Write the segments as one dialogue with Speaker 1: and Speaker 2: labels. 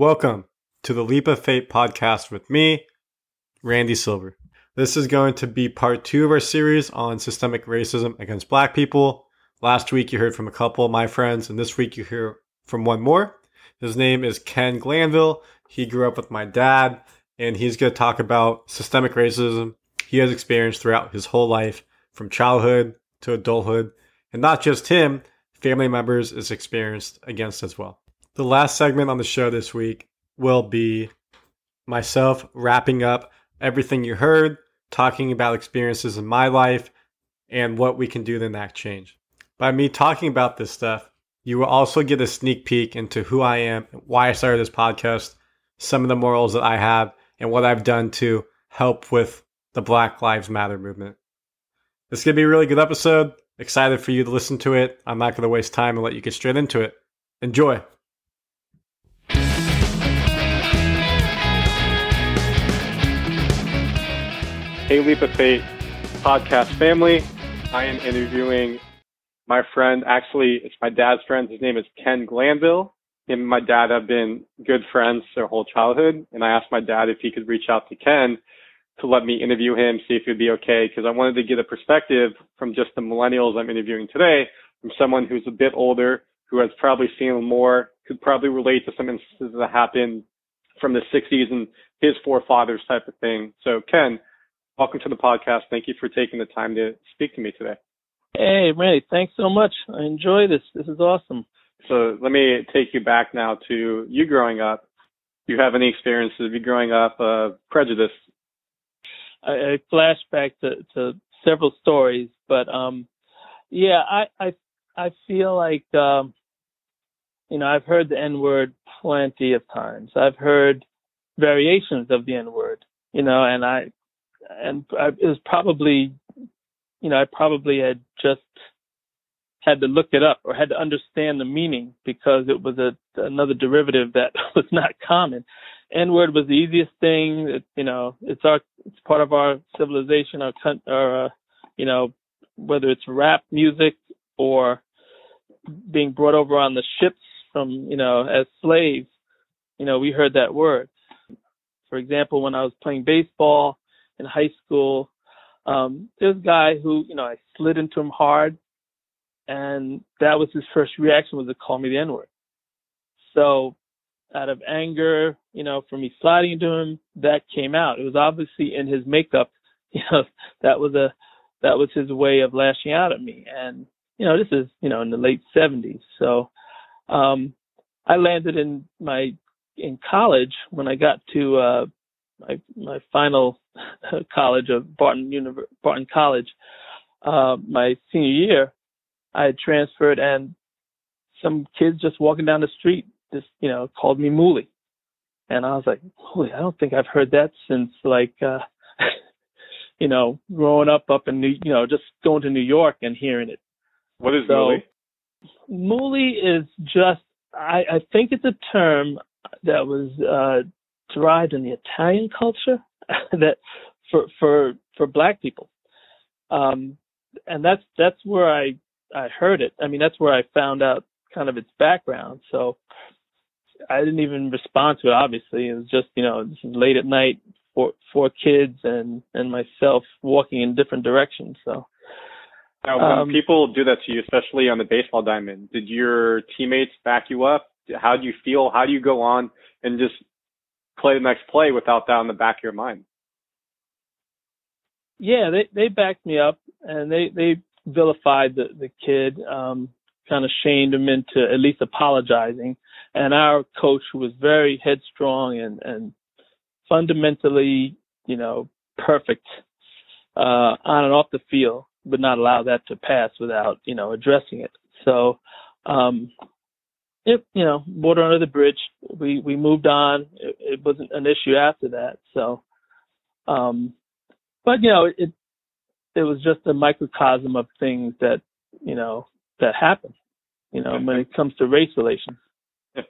Speaker 1: Welcome to the Leap of Fate podcast with me, Randy Silver. This is going to be part two of our series on systemic racism against black people. Last week you heard from a couple of my friends, and this week you hear from one more. His name is Ken Glanville. He grew up with my dad, and he's going to talk about systemic racism he has experienced throughout his whole life, from childhood to adulthood, and not just him, family members is experienced against as well. The last segment on the show this week will be myself wrapping up everything you heard, talking about experiences in my life, and what we can do to enact change. By me talking about this stuff, you will also get a sneak peek into who I am, why I started this podcast, some of the morals that I have, and what I've done to help with the Black Lives Matter movement. Is going to be a really good episode. Excited for you to listen to it. I'm not going to waste time and let you get straight into it. Enjoy. Hey, Leap of podcast family. I am interviewing my friend. Actually, it's my dad's friend. His name is Ken Glanville. Him and my dad have been good friends their whole childhood. And I asked my dad if he could reach out to Ken to let me interview him, see if he'd be okay, because I wanted to get a perspective from just the millennials I'm interviewing today, from someone who's a bit older, who has probably seen more, could probably relate to some instances that happened from the 60s and his forefathers type of thing. So, Ken, welcome to the podcast. Thank you for taking the time to speak to me today.
Speaker 2: Hey, Randy, thanks so much. I enjoy this. This is awesome.
Speaker 1: So let me take you back now to you growing up. Do you have any experiences of you growing up uh, prejudice?
Speaker 2: I, I flash back to, to several stories, but um, yeah, I I I feel like um, you know I've heard the N word plenty of times. I've heard variations of the N word, you know, and I and I, it was probably, you know, I probably had just had to look it up or had to understand the meaning because it was a another derivative that was not common. N word was the easiest thing. It, you know, it's our it's part of our civilization, our our uh, you know, whether it's rap music or being brought over on the ships from you know as slaves. You know, we heard that word. For example, when I was playing baseball, in high school. Um, a guy who, you know, I slid into him hard, and that was his first reaction was to call me the N word. So, out of anger, you know, for me sliding into him, that came out. It was obviously in his makeup. You know, that was a that was his way of lashing out at me. And you know, this is you know in the late '70s. So, um, I landed in my in college when I got to uh, my my final college of Barton Univer- Barton College, uh, my senior year, I had transferred, and some kids just walking down the street just you know called me Mooly, and I was like, holy, I don't think I've heard that since like. uh you know, growing up up in New, you know, just going to New York and hearing it.
Speaker 1: What is so, Mooly?
Speaker 2: Mooly is just, I, I think it's a term that was uh, derived in the Italian culture that for for for black people. Um, and that's that's where I I heard it. I mean, that's where I found out kind of its background. So I didn't even respond to it. Obviously, it was just you know late at night, four four kids and and myself walking in different directions. So.
Speaker 1: Now, when um, people do that to you, especially on the baseball diamond, did your teammates back you up? How do you feel? How do you go on and just play the next play without that in the back of your mind.
Speaker 2: Yeah, they they backed me up and they they vilified the the kid, um, kind of shamed him into at least apologizing. And our coach was very headstrong and and fundamentally, you know, perfect uh, on and off the field, would not allow that to pass without you know addressing it. So um, it, you know, water under the bridge. We we moved on. It, it wasn't an issue after that. So, um, but you know, it it was just a microcosm of things that you know that happen. You know, when it comes to race relations.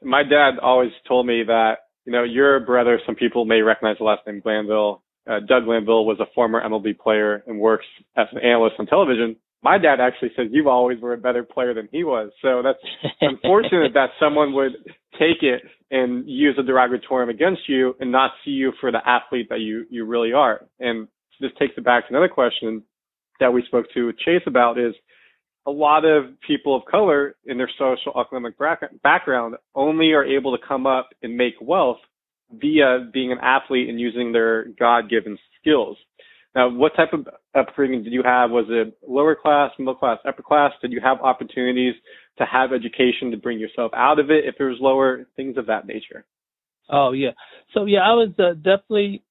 Speaker 1: My dad always told me that you know your brother. Some people may recognize the last name Glanville. Uh, Doug Glanville was a former MLB player and works as an analyst on television. My dad actually says you always were a better player than he was. So that's unfortunate that someone would take it and use a derogatory against you and not see you for the athlete that you you really are. And this takes it back to another question that we spoke to Chase about is a lot of people of color in their social economic background only are able to come up and make wealth via being an athlete and using their God-given skills. Now, what type of upbringing did you have? Was it lower class, middle class, upper class? Did you have opportunities to have education to bring yourself out of it if it was lower? Things of that nature.
Speaker 2: Oh yeah. So yeah, I was uh, definitely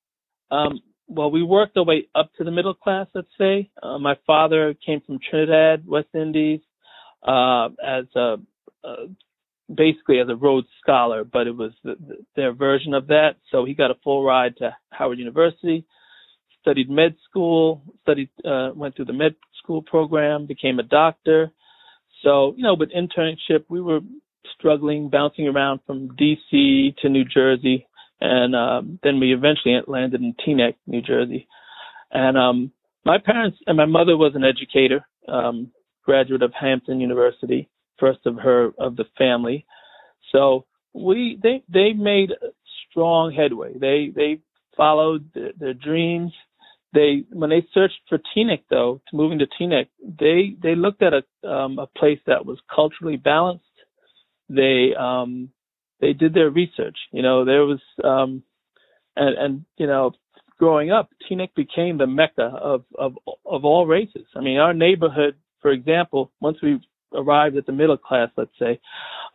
Speaker 2: um, well, we worked our way up to the middle class, let's say. Uh, my father came from Trinidad, West Indies, uh, as a, uh, basically as a Rhodes Scholar, but it was the, the, their version of that. So he got a full ride to Howard University, studied med school, studied, uh, went through the med school program, became a doctor. So, you know, with internship, we were struggling, bouncing around from DC to New Jersey, and um, then we eventually landed in Teaneck, New Jersey. And um, my parents and my mother was an educator, um, graduate of Hampton University, first of her of the family. So we they they made strong headway. They they followed the, their dreams. They when they searched for Teaneck though, moving to Teaneck, they they looked at a um, a place that was culturally balanced. They um, they did their research. You know, there was, um, and, and, you know, growing up, Teaneck became the mecca of, of, of all races. I mean, our neighborhood, for example, once we arrived at the middle class, let's say,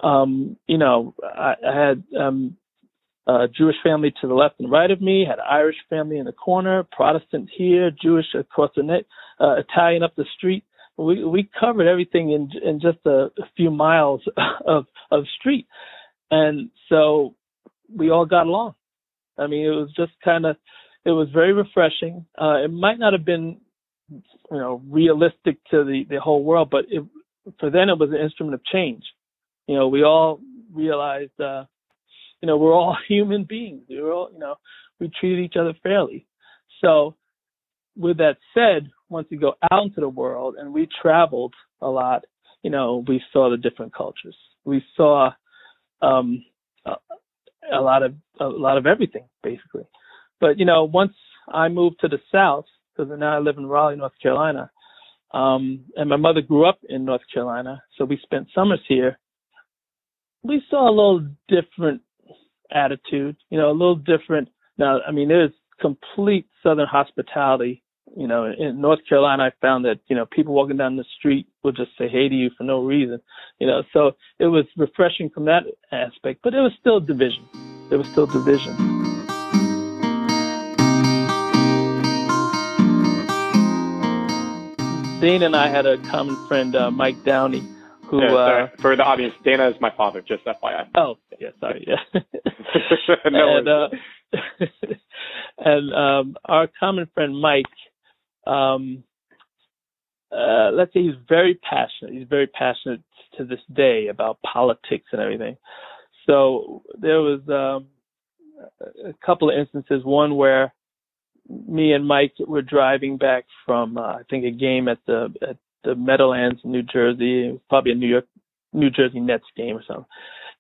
Speaker 2: um, you know, I, I had, um, a Jewish family to the left and right of me, had Irish family in the corner, Protestant here, Jewish across the net, uh, Italian up the street. We we covered everything in in just a, a few miles of of street, and so we all got along. I mean, it was just kind of, it was very refreshing. Uh, it might not have been, you know, realistic to the, the whole world, but it, for then it was an instrument of change. You know, we all realized, uh, you know, we're all human beings. We're all, you know, we treated each other fairly. So with that said, once we go out into the world and we traveled a lot, you know, we saw the different cultures. We saw um, a, a lot of a lot of everything basically. But you know, once I moved to the south, because now I live in Raleigh, North Carolina, um, and my mother grew up in North Carolina, so we spent summers here. We saw a little different attitude, you know, a little different. Now, I mean, there's complete Southern hospitality you know, in North Carolina, I found that, you know, people walking down the street would just say hey to you for no reason, you know, so it was refreshing from that aspect, but it was still division. There was still division. Dana and I had a common friend, uh, Mike Downey, who
Speaker 1: yeah, uh, for the audience, Dana is my father, just FYI.
Speaker 2: Oh, yeah, sorry, yeah. no and, uh, and um, our common friend Mike um, uh, let's say he's very passionate. He's very passionate to this day about politics and everything. So there was um, a couple of instances. One where me and Mike were driving back from, uh, I think, a game at the at the Meadowlands in New Jersey. probably a New York, New Jersey Nets game or something.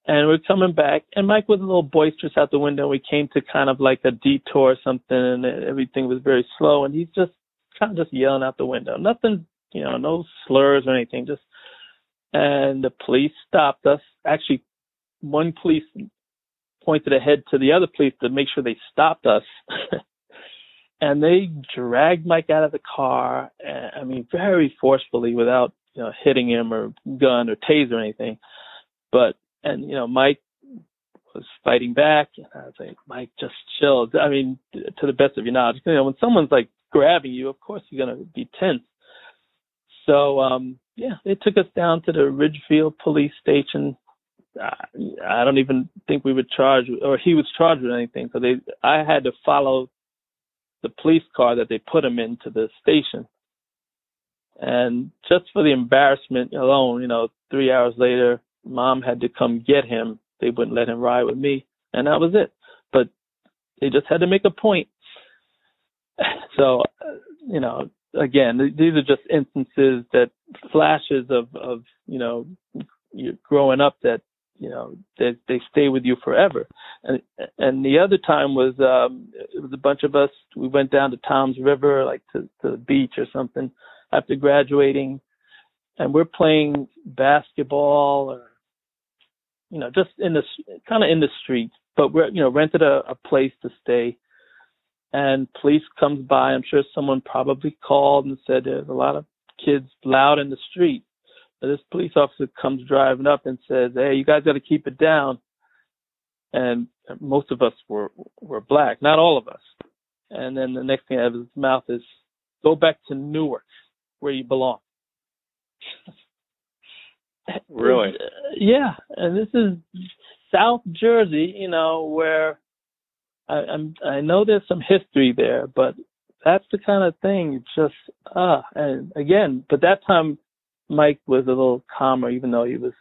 Speaker 2: And we're coming back, and Mike was a little boisterous out the window. We came to kind of like a detour or something, and everything was very slow. And he's just kind of just yelling out the window. Nothing, you know, no slurs or anything. Just and the police stopped us. Actually, one police pointed ahead to the other police to make sure they stopped us. and they dragged Mike out of the car. And, I mean, very forcefully, without you know hitting him or gun or taser or anything. But and you know, Mike was fighting back, and I was like, Mike, just chill. I mean, to the best of your knowledge, you know, when someone's like grabbing you, of course you're to be tense. So, um, yeah, they took us down to the Ridgefield police station. I don't even think we were charged, or he was charged with anything. So they, I had to follow the police car that they put him into the station. And just for the embarrassment alone, you know, three hours later, mom had to come get him. They wouldn't let him ride with me, and that was it. But they just had to make a point so, you know, again, these are just instances that flashes of, of you know, growing up that you know they they stay with you forever. And and the other time was um, it was a bunch of us. We went down to Toms River, like to, to the beach or something, after graduating, and we're playing basketball or you know just in the kind of in the streets, but we're you know rented a, a place to stay and police comes by. I'm sure someone probably called and said there's a lot of kids loud in the street. This police officer comes driving up and says, "Hey, you guys got to keep it down." And most of us were were black, not all of us. And then the next thing out of his mouth is, "Go back to Newark, where you belong."
Speaker 1: really?
Speaker 2: Yeah, and this is South Jersey, you know, where I, I'm I know there's some history there, but that's the kind of thing. It's just ah, and again, but that time Mike was a little calmer, even though he was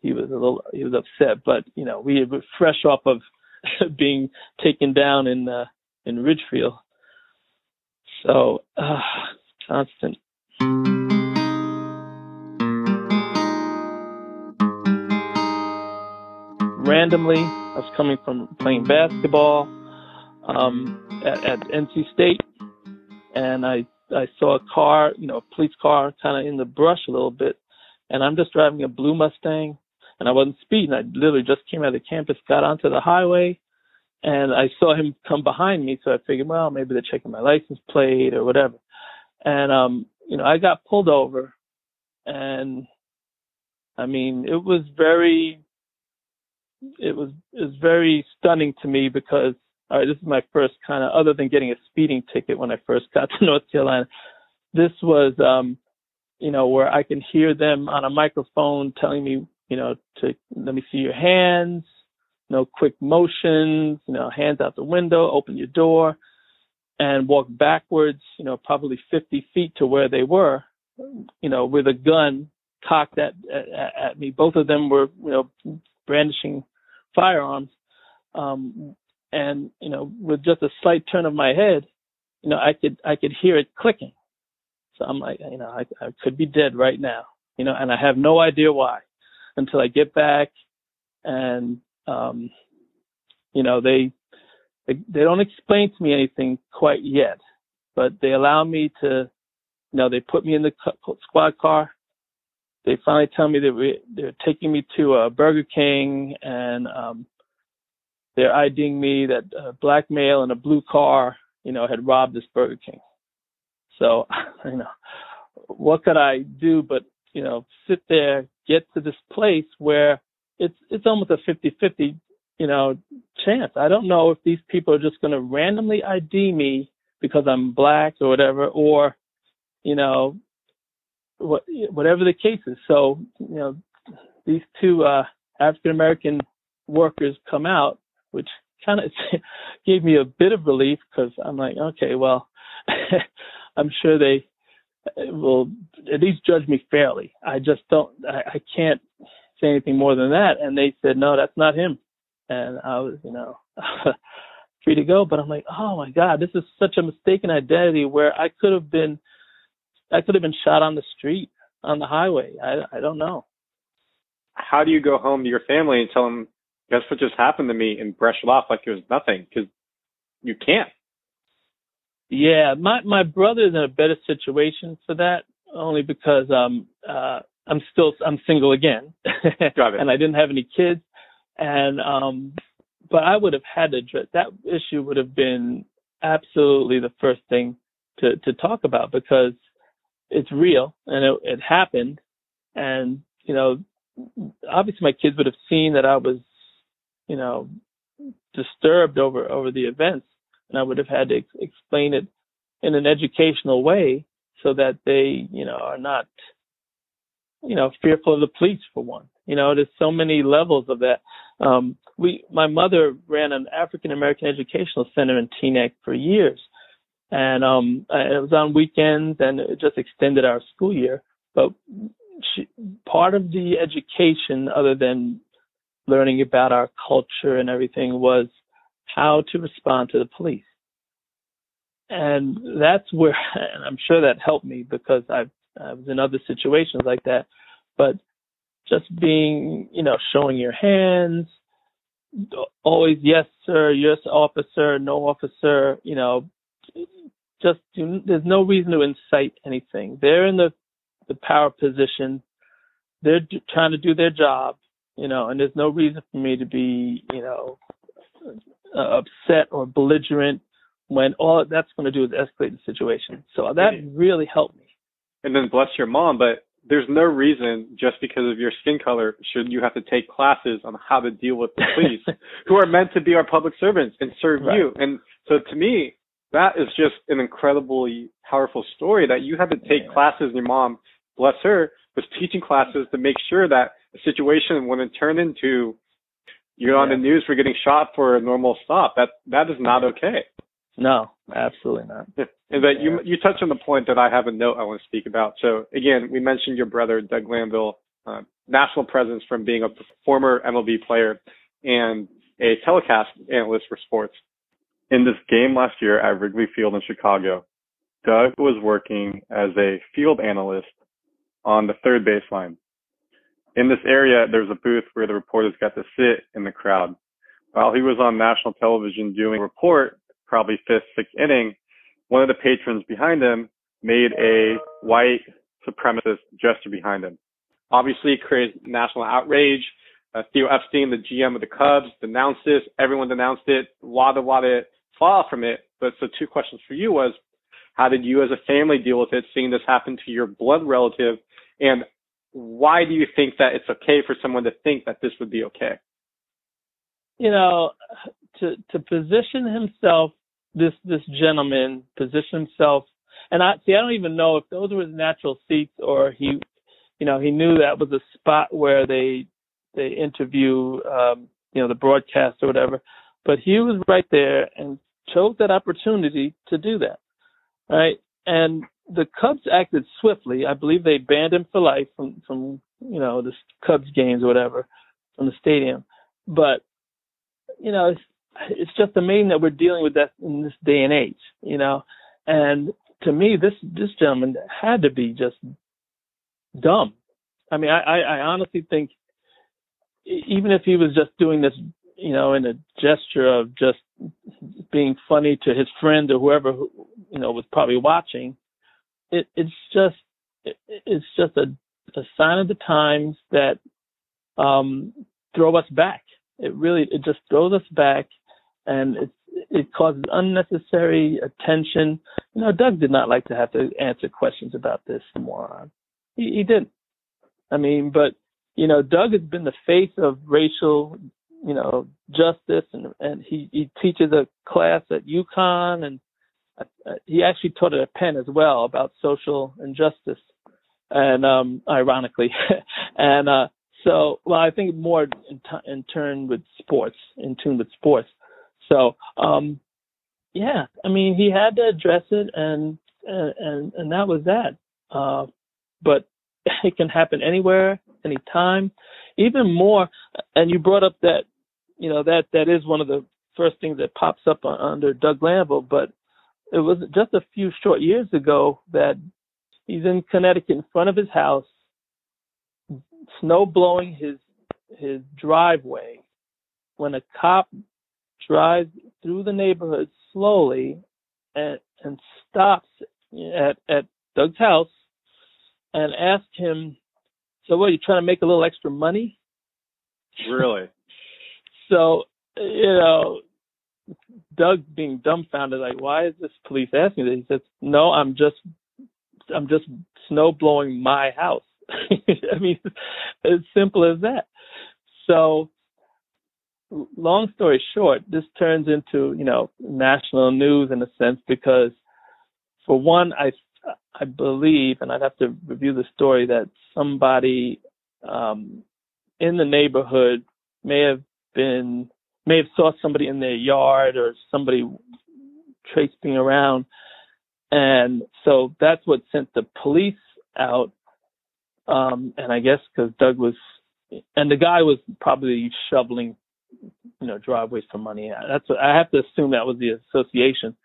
Speaker 2: he was a little he was upset. But you know, we were fresh off of being taken down in uh, in Ridgefield, so uh, constant. Randomly, I was coming from playing basketball um, at, at NC State, and I I saw a car, you know, a police car, kind of in the brush a little bit, and I'm just driving a blue Mustang, and I wasn't speeding. I literally just came out of campus, got onto the highway, and I saw him come behind me. So I figured, well, maybe they're checking my license plate or whatever. And um, you know, I got pulled over, and I mean, it was very, it was it was very stunning to me because all right, this is my first kind of, other than getting a speeding ticket when I first got to North Carolina, this was, um, you know, where I can hear them on a microphone telling me, you know, to let me see your hands, no quick motions, you know, hands out the window, open your door, and walk backwards, you know, probably 50 feet to where they were, you know, with a gun cocked at, at, at me. Both of them were, you know, brandishing firearms. Um, and you know with just a slight turn of my head you know i could i could hear it clicking. So i'm like you know i, I could be dead right now you know and i have no idea why until i get back and um you know they they, they don't explain to me anything quite yet but they allow me to you know they put me in the squad car. They finally tell me that we, they're taking me to a Burger King and um they're IDing me that a black male in a blue car, you know, had robbed this Burger King. So, you know, what could I do but, you know, sit there, get to this place where it's it's almost a 50-50, you know, chance. I don't know if these people are just going to randomly ID me because I'm black or whatever, or, you know, what, whatever the case is. So, you know, these two uh, African American workers come out which kind of gave me a bit of relief because I'm like, okay, well, I'm sure they will at least judge me fairly. I just don't, I, I can't say anything more than that. And they said, no, that's not him. And I was, you know, free to go. But I'm like, oh my God, this is such a mistaken identity where I could have been, I could have been shot on the street, on the highway. I, I don't know.
Speaker 1: How do you go home to your family and tell them guess what just happened to me and brush it off like it was nothing because you can't.
Speaker 2: Yeah, my my brother's in a better situation for that only because um uh I'm still I'm single again. and I didn't have any kids and um but I would have had to address that issue would have been absolutely the first thing to to talk about because it's real and it, it happened and you know obviously my kids would have seen that I was you know, disturbed over over the events, and I would have had to ex- explain it in an educational way so that they, you know, are not, you know, fearful of the police for one. You know, there's so many levels of that. Um, we, my mother ran an African American educational center in Teaneck for years, and um, it was on weekends and it just extended our school year. But she, part of the education, other than learning about our culture and everything was how to respond to the police. and that's where, and I'm sure that helped me because I've I was in other situations like that, but just being, you know, showing your hands, always yes sir, yes officer, no officer, you know, just do, there's no reason to incite anything. They're in the the power position. They're do, trying to do their job, you know, and there's no reason for me to be, you know, uh, upset or belligerent when all that's going to do is escalate the situation. So that really helped me.
Speaker 3: And then bless your mom, but there's no reason just because of your skin color should you have to take classes on how to deal with the police who are meant to be our public servants and serve right. you. And so to me, that is just an incredibly powerful story that you had to take yeah. classes and your mom, bless her, was teaching classes to make sure that situation wouldn't turn into you're yeah. on the news for getting shot for a normal stop. That that is not okay.
Speaker 2: No, absolutely not.
Speaker 3: And that you you touched on the point that I have a note I want to speak about. So again, we mentioned your brother Doug Glanville, uh, national presence from being a former MLB player and a telecast analyst for sports. In this game last year at Wrigley Field in Chicago, Doug was working as a field analyst on the third baseline. In this area, there's a booth where the reporters got to sit in the crowd. While he was on national television doing a report, probably fifth, sixth inning, one of the patrons behind him made a white supremacist gesture behind him. Obviously, it created national outrage. Uh, Theo Epstein, the GM of the Cubs, denounced this. Everyone denounced it. A lot, a lot of fall from it. But so two questions for you was, how did you as a family deal with it, seeing this happen to your blood relative? And why do you think that it's okay for someone to think that this would be okay?
Speaker 2: You know, to to position himself this this gentleman position himself and I see I don't even know if those were his natural seats or he you know he knew that was a spot where they they interview um you know the broadcast or whatever but he was right there and chose that opportunity to do that right and the Cubs acted swiftly I believe they banned him for life from from you know the Cubs games or whatever from the stadium but you know it's it's just amazing that we're dealing with that in this day and age, you know. And to me, this this gentleman had to be just dumb. I mean, I, I, I honestly think even if he was just doing this, you know, in a gesture of just being funny to his friend or whoever, who, you know, was probably watching, it, it's just it, it's just a, a sign of the times that um, throw us back. It really it just throws us back and it it causes unnecessary attention. You know, Doug did not like to have to answer questions about this moron. He, he didn't. I mean, but you know, Doug has been the face of racial, you know, justice, and and he he teaches a class at UConn, and he actually taught at Penn as well about social injustice, and um, ironically, and uh, so well, I think more in, t- in turn with sports, in tune with sports. So, um, yeah, I mean, he had to address it, and and and that was that. Uh, but it can happen anywhere, anytime. Even more, and you brought up that, you know, that that is one of the first things that pops up under Doug Glanville. But it was just a few short years ago that he's in Connecticut in front of his house, snow blowing his his driveway, when a cop drives through the neighborhood slowly and and stops at at Doug's house and asks him, "So what? Are you trying to make a little extra money?"
Speaker 3: Really?
Speaker 2: so you know, Doug being dumbfounded, like, "Why is this police asking that?" He says, "No, I'm just I'm just snow blowing my house." I mean, as simple as that. So long story short, this turns into you know national news in a sense because, for one, I I believe, and I'd have to review the story that somebody um, in the neighborhood may have been may have saw somebody in their yard or somebody traipsing around, and so that's what sent the police out. Um, and I guess because Doug was, and the guy was probably shoveling you know driveways for money. That's what, I have to assume that was the association.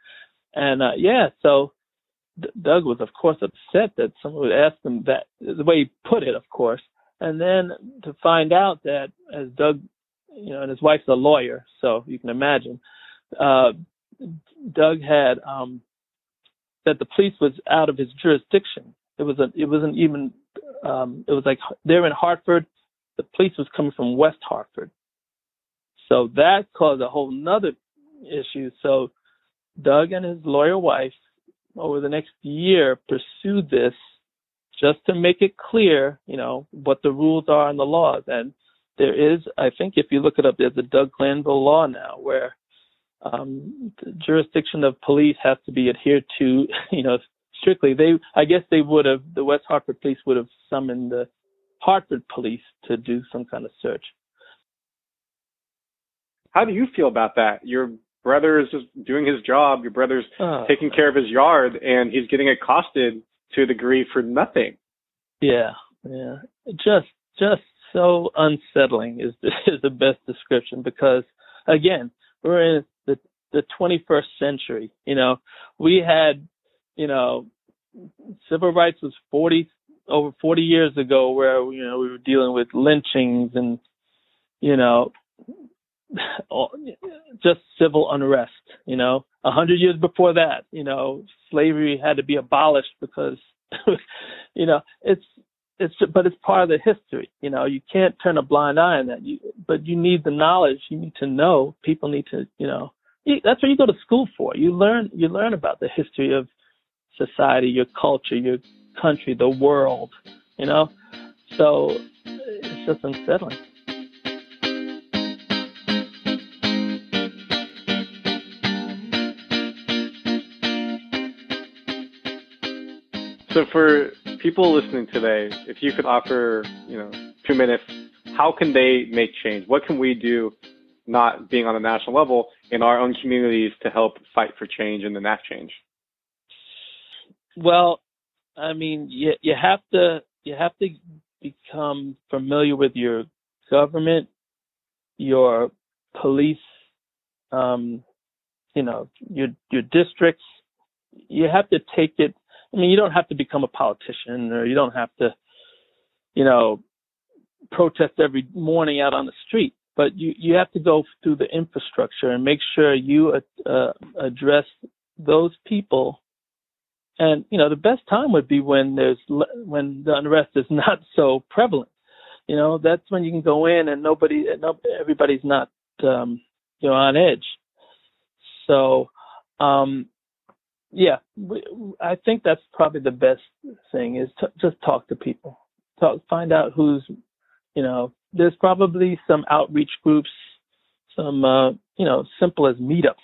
Speaker 2: And uh, yeah, so D- Doug was of course upset that someone would ask him that the way he put it, of course. And then to find out that as Doug, you know, and his wife's a lawyer, so you can imagine, uh, Doug had um, that the police was out of his jurisdiction. It was a, it wasn't even um, it was like they're in Hartford. The police was coming from West Hartford. So that caused a whole nother issue. So Doug and his lawyer wife over the next year pursued this just to make it clear, you know, what the rules are and the laws. And there is, I think, if you look it up, there's a Doug Glanville law now where um, the jurisdiction of police has to be adhered to, you know, strictly. They, I guess they would have, the West Hartford police would have summoned the Hartford police to do some kind of search.
Speaker 3: How do you feel about that? Your brother is just doing his job. Your brother's uh, taking care of his yard, and he's getting accosted to a degree for nothing.
Speaker 2: Yeah, yeah. Just, just so unsettling is the, is the best description because, again, we're in the the 21st century. You know, we had, you know, civil rights was 40 over 40 years ago, where you know we were dealing with lynchings and, you know, just civil unrest. You know, a hundred years before that, you know, slavery had to be abolished because, you know, it's it's but it's part of the history. You know, you can't turn a blind eye on that. You but you need the knowledge. You need to know. People need to, you know, you, that's what you go to school for. You learn you learn about the history of society, your culture, your country, the world. You know, so it's just unsettling.
Speaker 3: So for people listening today, if you could offer, you know, two minutes, how can they make change? What can we do, not being on a national level, in our own communities to help fight for change and enact change?
Speaker 2: Well, I mean, you you have to you have to become familiar with your government, your police, um, you know, your your districts. You have to take it I mean, you don't have to become a politician or you don't have to, you know, protest every morning out on the street, but you, you have to go through the infrastructure and make sure you uh, address those people. And, you know, the best time would be when there's, when the unrest is not so prevalent. You know, that's when you can go in and nobody, everybody's not, um, you know, on edge. So, um, yeah, I think that's probably the best thing is to just talk to people, talk, find out who's, you know, there's probably some outreach groups, some, uh, you know, simple as meetups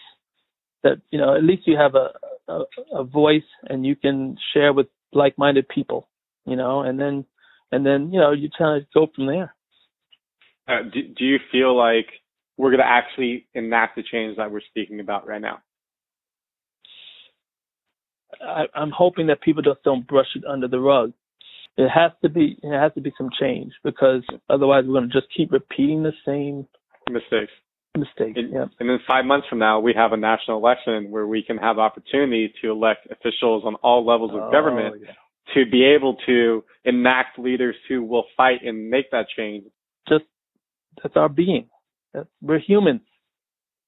Speaker 2: that, you know, at least you have a, a, a voice and you can share with like-minded people, you know, and then, and then, you know, you try to go from there.
Speaker 3: Uh, do, do you feel like we're going to actually enact the change that we're speaking about right now?
Speaker 2: I, I'm hoping that people just don't brush it under the rug. It has to be it has to be some change because otherwise we're going to just keep repeating the same
Speaker 3: mistakes.
Speaker 2: Mistakes.
Speaker 3: And,
Speaker 2: yeah.
Speaker 3: and then five months from now, we have a national election where we can have opportunity to elect officials on all levels of
Speaker 2: oh,
Speaker 3: government
Speaker 2: yeah.
Speaker 3: to be able to enact leaders who will fight and make that change.
Speaker 2: Just that's our being. That's, we're humans.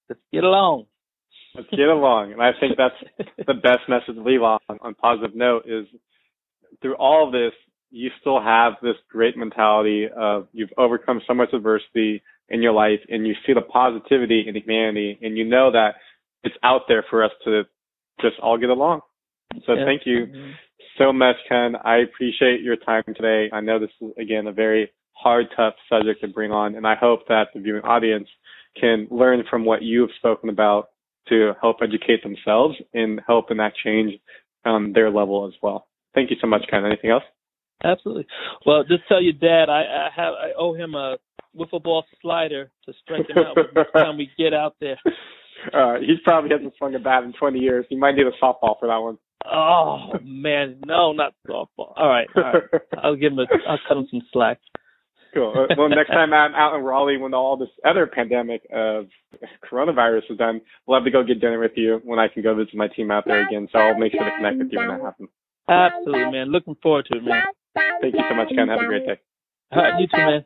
Speaker 2: Let's get along.
Speaker 3: Let's get along. And I think that's the best message to leave on, on positive note is through all of this, you still have this great mentality of you've overcome so much adversity in your life and you see the positivity in humanity and you know that it's out there for us to just all get along. So yeah. thank you mm-hmm. so much, Ken. I appreciate your time today. I know this is again a very hard, tough subject to bring on, and I hope that the viewing audience can learn from what you have spoken about to help educate themselves and help enact change on their level as well. Thank you so much, Ken. Anything else?
Speaker 2: Absolutely. Well, just tell your dad I, I have I owe him a wiffle ball slider to strike him out next time we get out there.
Speaker 3: Uh, he probably hasn't swung a bat in 20 years. He might need a softball for that one.
Speaker 2: Oh man, no, not softball. All right, all right. I'll give him a. I'll cut him some slack.
Speaker 3: Cool. Uh, well, next time I'm out in Raleigh when all this other pandemic of coronavirus is done, we'll have to go get dinner with you when I can go visit my team out there again. So I'll make sure to connect with you when that happens.
Speaker 2: Absolutely, man. Looking forward to it, man.
Speaker 3: Thank you so much, Ken. Have a great day.
Speaker 2: All right, you too, man.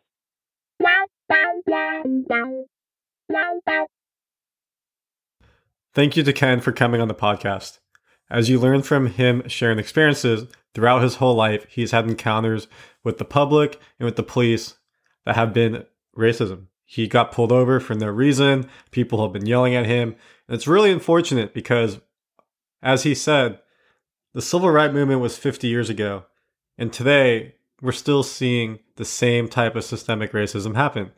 Speaker 1: Thank you to Ken for coming on the podcast. As you learn from him sharing experiences throughout his whole life, he's had encounters with the public and with the police that have been racism. He got pulled over for no reason. People have been yelling at him. And it's really unfortunate because, as he said, the civil rights movement was 50 years ago. And today, we're still seeing the same type of systemic racism happen.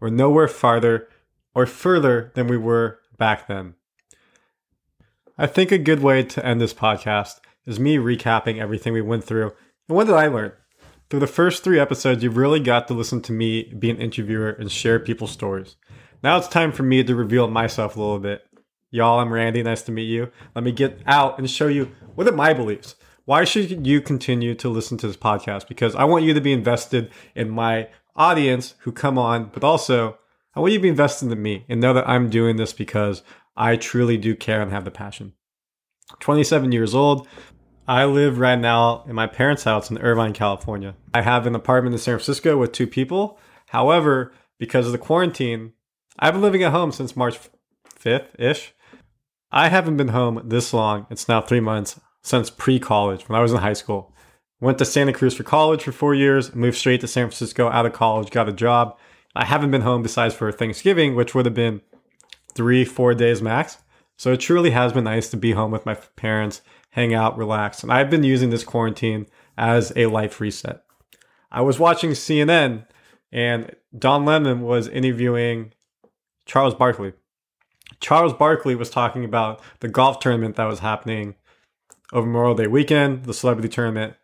Speaker 1: We're nowhere farther or further than we were back then. I think a good way to end this podcast is me recapping everything we went through and what did I learn? Through the first three episodes, you've really got to listen to me be an interviewer and share people's stories. Now it's time for me to reveal myself a little bit. Y'all, I'm Randy. Nice to meet you. Let me get out and show you what are my beliefs. Why should you continue to listen to this podcast? Because I want you to be invested in my audience who come on, but also I want you to be invested in me and know that I'm doing this because I truly do care and have the passion. 27 years old. I live right now in my parents' house in Irvine, California. I have an apartment in San Francisco with two people. However, because of the quarantine, I've been living at home since March 5th ish. I haven't been home this long. It's now three months since pre college when I was in high school. Went to Santa Cruz for college for four years, moved straight to San Francisco out of college, got a job. I haven't been home besides for Thanksgiving, which would have been three, four days max. So it truly has been nice to be home with my parents, hang out, relax. And I've been using this quarantine as a life reset. I was watching CNN and Don Lemon was interviewing Charles Barkley. Charles Barkley was talking about the golf tournament that was happening over Memorial Day weekend, the celebrity tournament.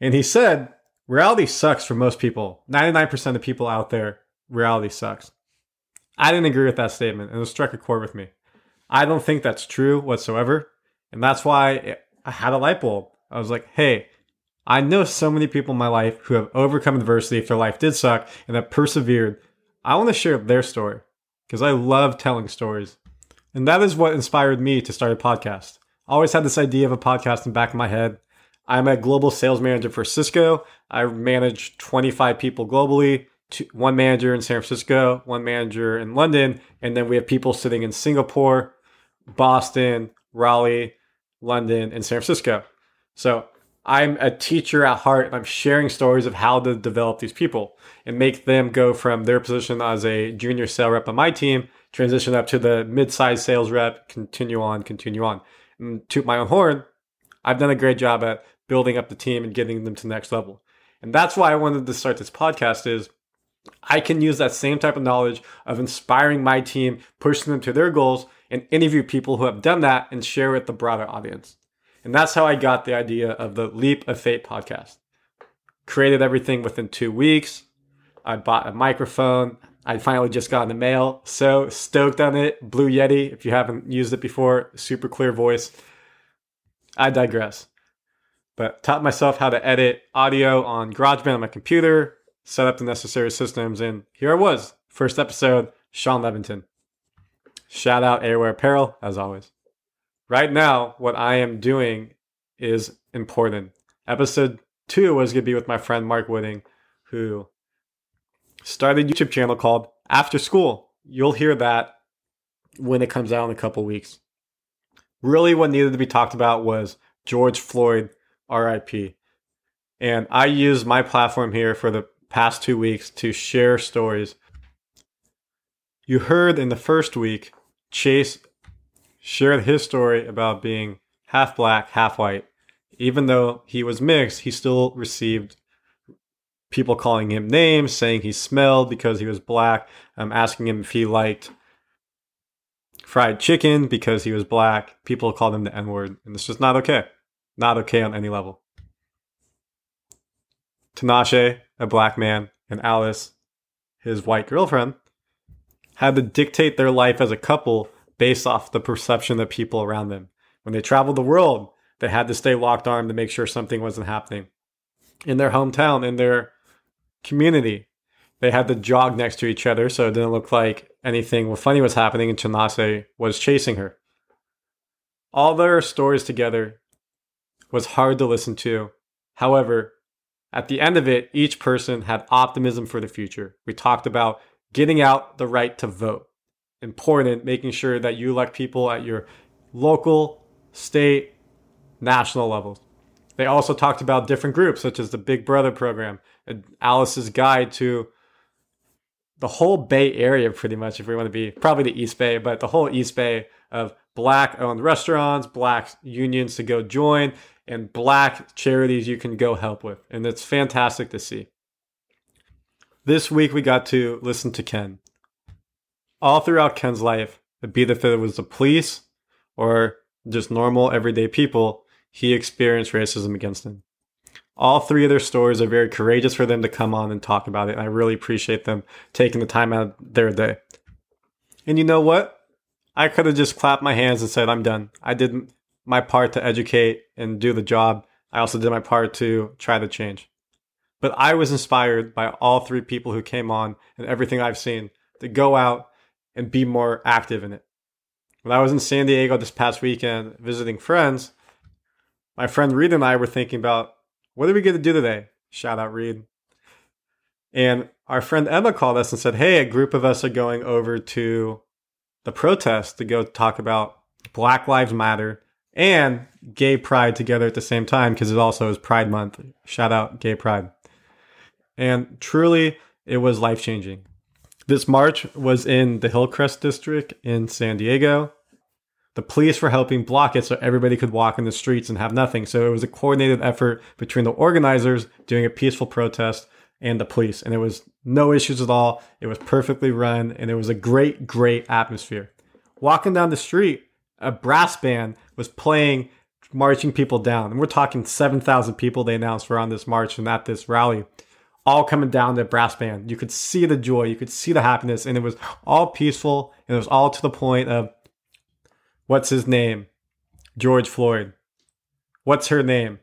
Speaker 1: And he said, reality sucks for most people. 99% of people out there, reality sucks. I didn't agree with that statement and it struck a chord with me. I don't think that's true whatsoever. And that's why I had a light bulb. I was like, hey, I know so many people in my life who have overcome adversity if their life did suck and have persevered. I want to share their story because I love telling stories. And that is what inspired me to start a podcast. I always had this idea of a podcast in the back of my head. I'm a global sales manager for Cisco. I manage 25 people globally, two, one manager in San Francisco, one manager in London, and then we have people sitting in Singapore, Boston, Raleigh, London, and San Francisco. So I'm a teacher at heart and I'm sharing stories of how to develop these people and make them go from their position as a junior sales rep on my team, transition up to the mid-sized sales rep, continue on, continue on. And toot my own horn, I've done a great job at building up the team and getting them to the next level. And that's why I wanted to start this podcast is I can use that same type of knowledge of inspiring my team, pushing them to their goals, and interview people who have done that and share with the broader audience. And that's how I got the idea of the Leap of Fate podcast. Created everything within two weeks. I bought a microphone. I finally just got in the mail. So stoked on it. Blue Yeti, if you haven't used it before, super clear voice. I digress. But taught myself how to edit audio on GarageBand on my computer, set up the necessary systems, and here I was. First episode, Sean Leventon. Shout out Airwear Apparel, as always. Right now, what I am doing is important. Episode two was going to be with my friend Mark Wooding, who started a YouTube channel called After School. You'll hear that when it comes out in a couple weeks. Really, what needed to be talked about was George Floyd, RIP. And I use my platform here for the past two weeks to share stories. You heard in the first week Chase shared his story about being half black, half white. Even though he was mixed, he still received people calling him names, saying he smelled because he was black, um, asking him if he liked fried chicken because he was black. People called him the N word, and it's just not okay. Not okay on any level. Tinashe, a black man, and Alice, his white girlfriend, had to dictate their life as a couple based off the perception of people around them. When they traveled the world, they had to stay locked armed to make sure something wasn't happening in their hometown, in their community. They had to jog next to each other, so it didn't look like anything funny was happening, and Tinashe was chasing her. All their stories together was hard to listen to. However, at the end of it, each person had optimism for the future. We talked about getting out the right to vote. Important, making sure that you elect people at your local, state, national levels. They also talked about different groups, such as the Big Brother program, and Alice's guide to the whole Bay Area, pretty much, if we want to be probably the East Bay, but the whole East Bay of black owned restaurants, black unions to go join, and black charities you can go help with. And it's fantastic to see. This week we got to listen to Ken. All throughout Ken's life, be if it was the police or just normal everyday people, he experienced racism against him. All three of their stories are very courageous for them to come on and talk about it. And I really appreciate them taking the time out of their day. And you know what? I could have just clapped my hands and said, I'm done. I did my part to educate and do the job. I also did my part to try to change. But I was inspired by all three people who came on and everything I've seen to go out and be more active in it. When I was in San Diego this past weekend visiting friends, my friend Reed and I were thinking about what are we going to do today? Shout out Reed. And our friend Emma called us and said, Hey, a group of us are going over to the protest to go talk about Black Lives Matter and gay pride together at the same time because it also is Pride Month. Shout out gay pride. And truly, it was life changing. This march was in the Hillcrest district in San Diego. The police were helping block it so everybody could walk in the streets and have nothing. So it was a coordinated effort between the organizers doing a peaceful protest and the police. And it was no issues at all. It was perfectly run and it was a great, great atmosphere. Walking down the street, a brass band was playing, marching people down. And we're talking 7,000 people they announced were on this march and at this rally, all coming down the brass band. You could see the joy, you could see the happiness, and it was all peaceful and it was all to the point of what's his name? George Floyd. What's her name?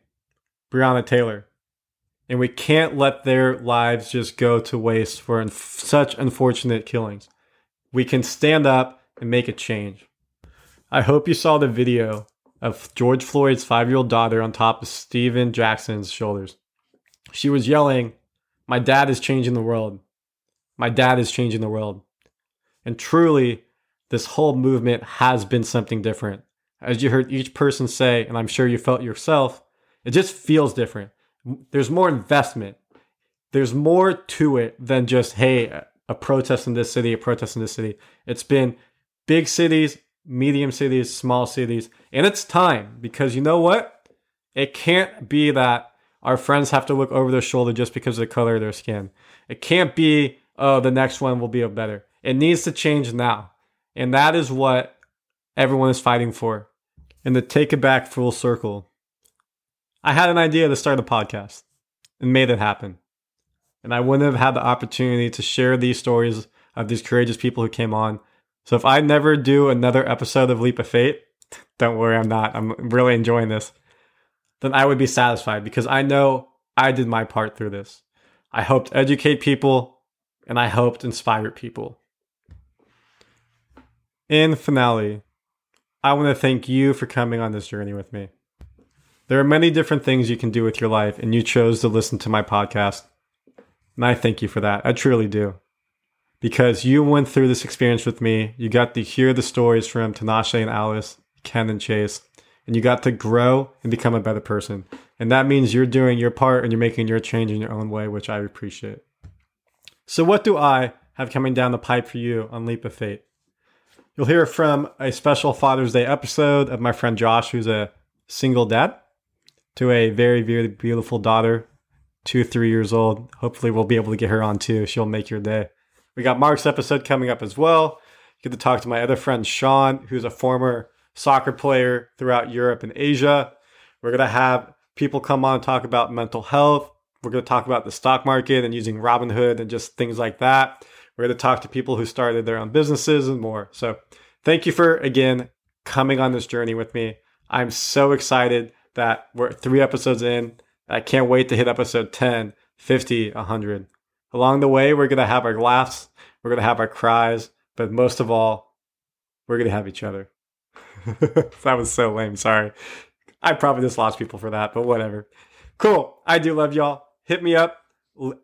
Speaker 1: Breonna Taylor. And we can't let their lives just go to waste for such unfortunate killings. We can stand up and make a change. I hope you saw the video of George Floyd's five year old daughter on top of Stephen Jackson's shoulders. She was yelling, My dad is changing the world. My dad is changing the world. And truly, this whole movement has been something different. As you heard each person say, and I'm sure you felt yourself, it just feels different. There's more investment. There's more to it than just, hey, a protest in this city, a protest in this city. It's been big cities medium cities, small cities. And it's time because you know what? It can't be that our friends have to look over their shoulder just because of the color of their skin. It can't be, oh, the next one will be a better. It needs to change now. And that is what everyone is fighting for. And to take it back full circle, I had an idea to start a podcast and made it happen. And I wouldn't have had the opportunity to share these stories of these courageous people who came on so if I never do another episode of Leap of Fate, don't worry, I'm not. I'm really enjoying this. Then I would be satisfied because I know I did my part through this. I helped educate people and I helped inspire people. In finale, I want to thank you for coming on this journey with me. There are many different things you can do with your life, and you chose to listen to my podcast. And I thank you for that. I truly do because you went through this experience with me. You got to hear the stories from Tinashe and Alice, Ken and Chase, and you got to grow and become a better person. And that means you're doing your part and you're making your change in your own way, which I appreciate. So, what do I have coming down the pipe for you on Leap of Fate? You'll hear from a special Father's Day episode of my friend Josh, who's a single dad to a very, very beautiful daughter, two, three years old. Hopefully, we'll be able to get her on too. She'll make your day. We got Mark's episode coming up as well. Get to talk to my other friend Sean, who's a former soccer player throughout Europe and Asia. We're going to have people come on and talk about mental health. We're going to talk about the stock market and using Robinhood and just things like that. We're going to talk to people who started their own businesses and more. So, thank you for again coming on this journey with me. I'm so excited that we're three episodes in. I can't wait to hit episode 10, 50, 100. Along the way, we're going to have our laughs, we're going to have our cries, but most of all, we're going to have each other. that was so lame. Sorry. I probably just lost people for that, but whatever. Cool. I do love y'all. Hit me up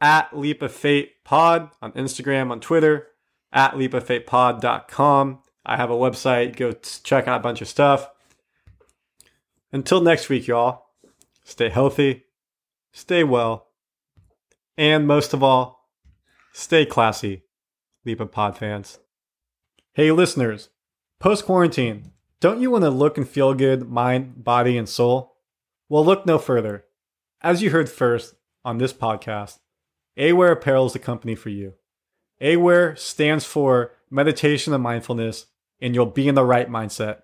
Speaker 1: at Leap of Fate Pod on Instagram, on Twitter, at leapoffatepod.com. I have a website. Go check out a bunch of stuff. Until next week, y'all, stay healthy, stay well, and most of all, stay classy, Leap of Pod fans. Hey, listeners, post quarantine, don't you want to look and feel good, mind, body, and soul? Well, look no further. As you heard first on this podcast, Awear Apparel is the company for you. Awear stands for meditation and mindfulness, and you'll be in the right mindset.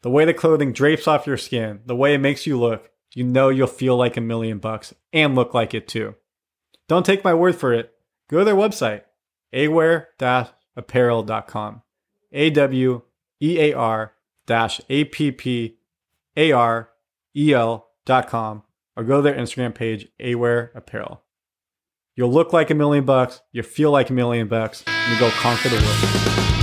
Speaker 1: The way the clothing drapes off your skin, the way it makes you look, you know you'll feel like a million bucks and look like it too. Don't take my word for it. Go to their website, awear-apparel.com. A W E A R dash A P P A R E L dot com or go to their Instagram page, Awear Apparel. You'll look like a million bucks, you'll feel like a million bucks, and you go conquer the world.